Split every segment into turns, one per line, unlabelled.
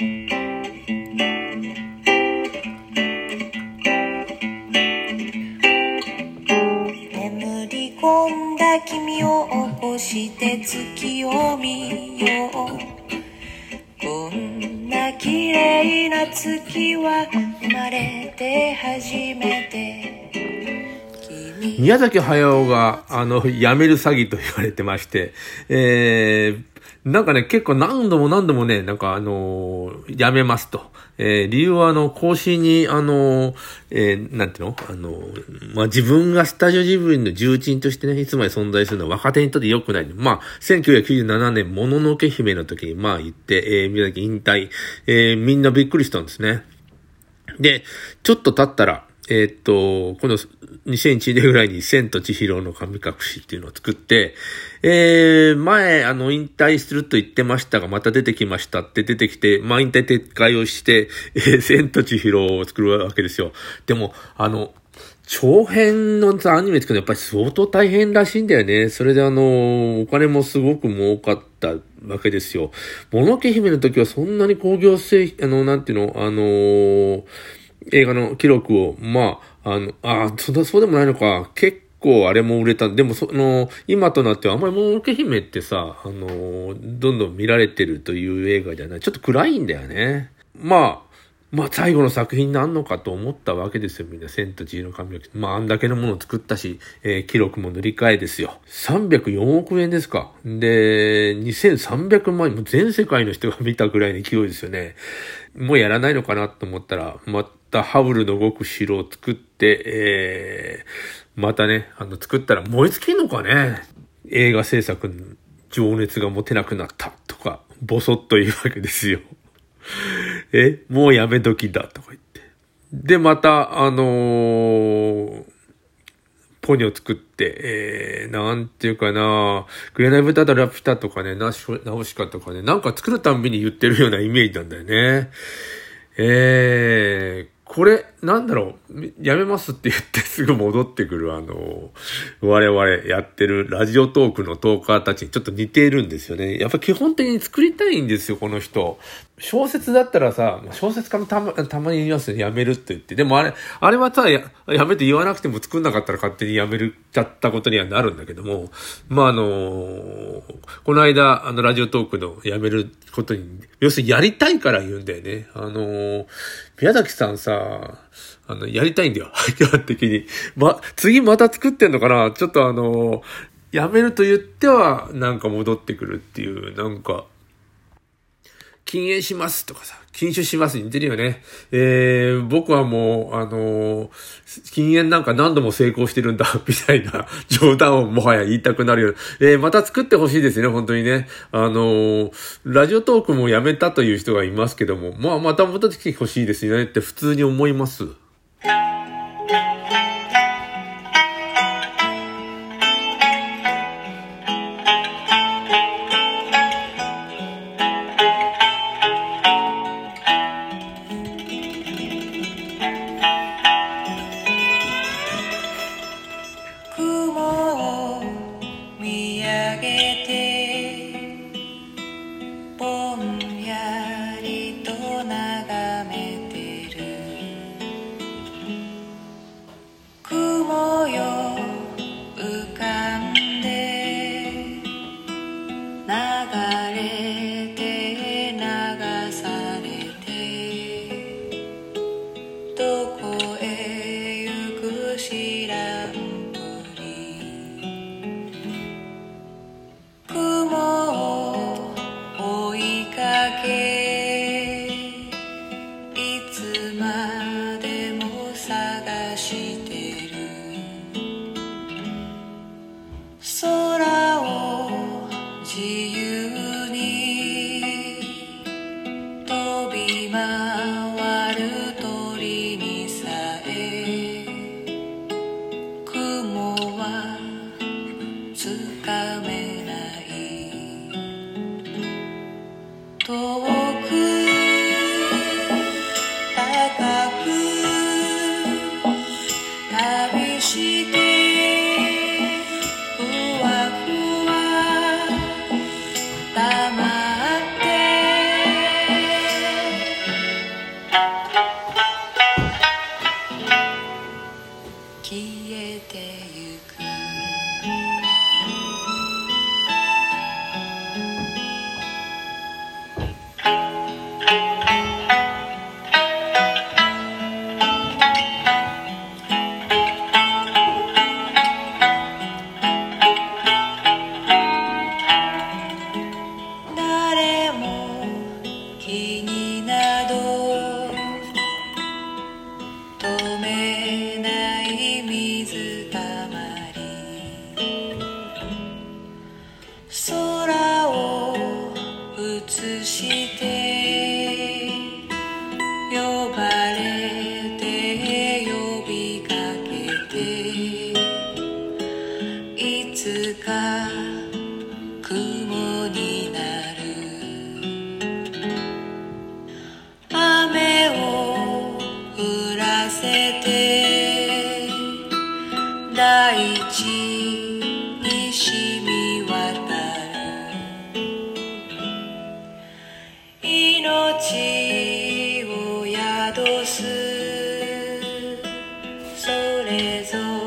眠り込んだ君を起こして月を見よう。こんな綺麗な月は生まれて初めて。
宮崎駿が、あの、辞める詐欺と言われてまして、えー、なんかね、結構何度も何度もね、なんかあのー辞めますと。えー、理由はあの、更新に、あのーえー、なんていうの？あのーまあ、自分がスタジオジブリの重鎮としてね、いつまで存在するのは若手にとって良くない。まあ、1997年、もののけ姫の時に、まあ言って、えー、宮崎引退、えー、みんなびっくりしたんですね。で、ちょっと経ったら、えっと、この2001年ぐらいに千と千尋の神隠しっていうのを作って、えー、前、あの、引退すると言ってましたが、また出てきましたって出てきて、まあ、引退撤回をして、えー、千と千尋を作るわけですよ。でも、あの、長編の、アニメ作るのやっぱり相当大変らしいんだよね。それであの、お金もすごく儲かったわけですよ。もののけ姫の時はそんなに工業製、あの、なんていうの、あのー映画の記録を、まあ、あの、あそ、そうでもないのか。結構あれも売れた。でも、その、今となってはあんまりもののけ姫ってさ、あの、どんどん見られてるという映画じゃない。ちょっと暗いんだよね。まあ、まあ、最後の作品なんのかと思ったわけですよ、みんな。千と千尋の神隠し。まあ、あんだけのものを作ったし、えー記録も塗り替えですよ。304億円ですか。で、2300万円、も全世界の人が見たぐらいの勢いですよね。もうやらないのかなと思ったら、またハウルの動く城を作って、えー、またね、あの、作ったら燃え尽きんのかね映画制作に情熱が持てなくなったとか、ボソッと言うわけですよ。え、もうやめ時だとか言って。で、また、あのーポニョ作って、えー、なんていうかな、グレナイブタダラピタとかね、ナシナウシカとかね、なんか作るたんびに言ってるようなイメージなんだよね。えー、これ、なんだろう、やめますって言ってすぐ戻ってくる、あの、我々やってるラジオトークのトーカーたちにちょっと似ているんですよね。やっぱ基本的に作りたいんですよ、この人。小説だったらさ、小説家もたまたまに言いますよ、やめるって言って。でもあれ、あれはさ、ややめて言わなくても作んなかったら勝手にやめるちゃったことにはなるんだけども、まあ、あのこの間、あの、ラジオトークのやめることに、要するにやりたいから言うんだよね。あの宮崎さんさ、あの、やりたいんだよ。基本的に。ま、次また作ってんのかな？ちょっとあのやめると言っては、なんか戻ってくるっていう、なんか、禁煙しますとかさ、禁酒しますに似てるよね。えー、僕はもう、あのー禁煙なんか何度も成功してるんだ、みたいな冗談をもはや言いたくなるような。えー、また作ってほしいですね、本当にね。あのーラジオトークもやめたという人がいますけども、まあ、また戻ってきてほしいですよねって普通に思います。
それぞれ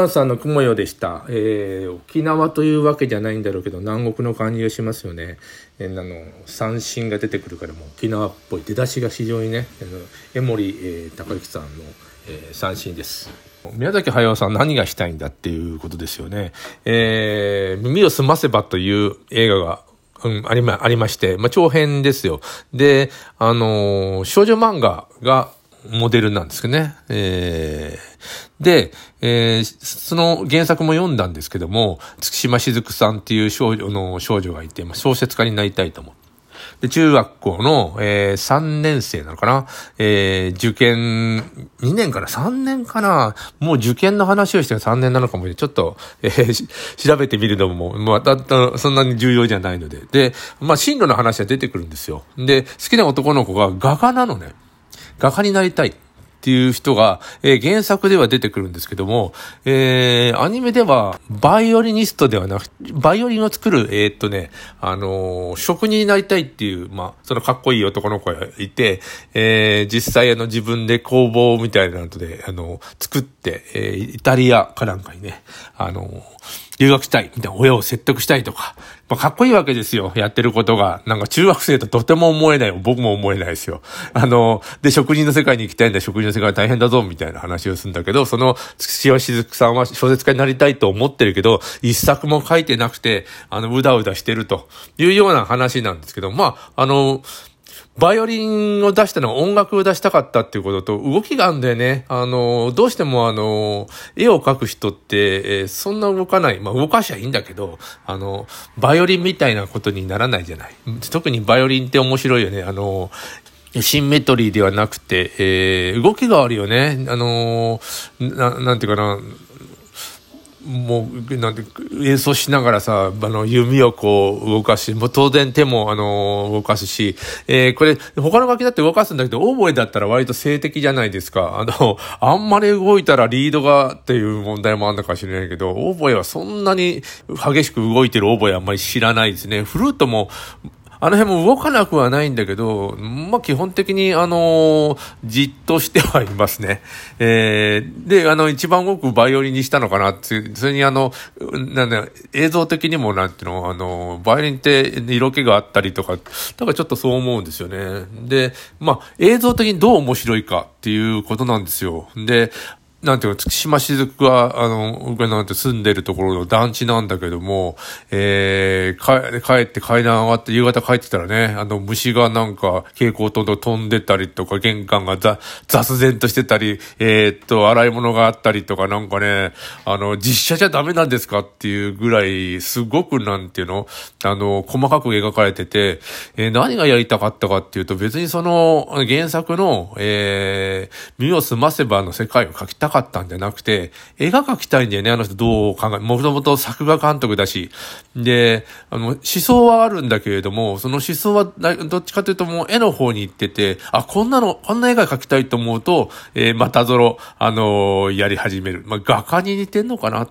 ホランさんの雲よでした。えー、沖縄というわけじゃないんだろうけど、南国の感じがしますよね。えーあの、三振が出てくるからもう沖縄っぽい出だしが非常にね、あの江森、えー、高之さんの、えー三振です。宮崎駿さん何がしたいんだっていうことですよね。えー、耳をすませばという映画がうん、ありま、ありまして、まあ、長編ですよ。で、あのー少女漫画がモデルなんですけどね。えー、で、えーその原作も読んだんですけども、月島しずくさんっていう少女の少女がいて、まあ、小説家になりたいと思う。で、中学校の、えー、3年生なのかなえー、受験、2年から3年かなもう受験の話をして3年なのかもしれない。ちょっと、えー調べてみるのも、また、たそんなに重要じゃないので。で、まあ、進路の話は出てくるんですよ。で、好きな男の子が画家なのね。画家になりたい。っていう人が、えー原作では出てくるんですけども、えーアニメでは、バイオリニストではなく、バイオリンを作る、えーっとね、あのー職人になりたいっていう、まあ、そのかっこいい男の子がいて、えー実際あの自分で工房みたいなので、あの作って、えーイタリアかなんかにね、あのー留学したい、みたいな親を説得したいとか、まあ、かっこいいわけですよ、やってることが。なんか中学生ととても思えない、僕も思えないですよ。あの、で、職人の世界に行きたいんだ、職人の世界は大変だぞ、みたいな話をするんだけど、その、土屋しずくさんは小説家になりたいと思ってるけど、一作も書いてなくて、あの、うだうだしてるというような話なんですけど、まあ、あの、バイオリンを出したのは音楽を出したかったっていうことと、動きがあるんだよね。あの、どうしてもあの、絵を描く人って、えーそんな動かない。まあ、動かしゃいいんだけど、あの、バイオリンみたいなことにならないじゃない。特にバイオリンって面白いよね。あの、シンメトリーではなくて、えー動きがあるよね。あのな、なんていうかな、もう、なんて、演奏しながらさ、あの、弓をこう動かし、もう当然手も、あの、動かすし、えーこれ、他の楽器だって動かすんだけど、オーボエだったら割と静的じゃないですか。あの、あんまり動いたらリードがっていう問題もあるのかもしれないけど、オーボエはそんなに激しく動いてるオーボエあんまり知らないですね。フルートも、あの辺も動かなくはないんだけど、まあ、基本的に、あのじっとしてはいますね。えーで、あの、一番多くバイオリンにしたのかなって、それにあの、なんだ、映像的にもなんていうの、あの、バイオリンって色気があったりとか、だからちょっとそう思うんですよね。で、まあ、映像的にどう面白いかっていうことなんですよ。で、なんていうの、月島雫が、あの、僕なんて住んでるところの団地なんだけども、えー、帰って階段上がって夕方帰ってたらね、あの、虫がなんか蛍光灯と飛んでたりとか、玄関が雑然としてたり、えー、っと、洗い物があったりとか、なんかね、あの、実写じゃダメなんですかっていうぐらい、すごくなんていうの、あの、細かく描かれてて、えー、何がやりたかったかっていうと、別にその、原作の、えー、身を澄ませばの世界を描きたかったんじゃなくて、絵が描きたいんだよね、あの人どう考え、もともと作画監督だし。で、あの、思想はあるんだけれども、その思想はどっちかというともう絵の方に行ってて、あ、こんなの、こんな絵が描きたいと思うと、えー、またぞろ、あのー、やり始める。まあ、画家に似てんのかな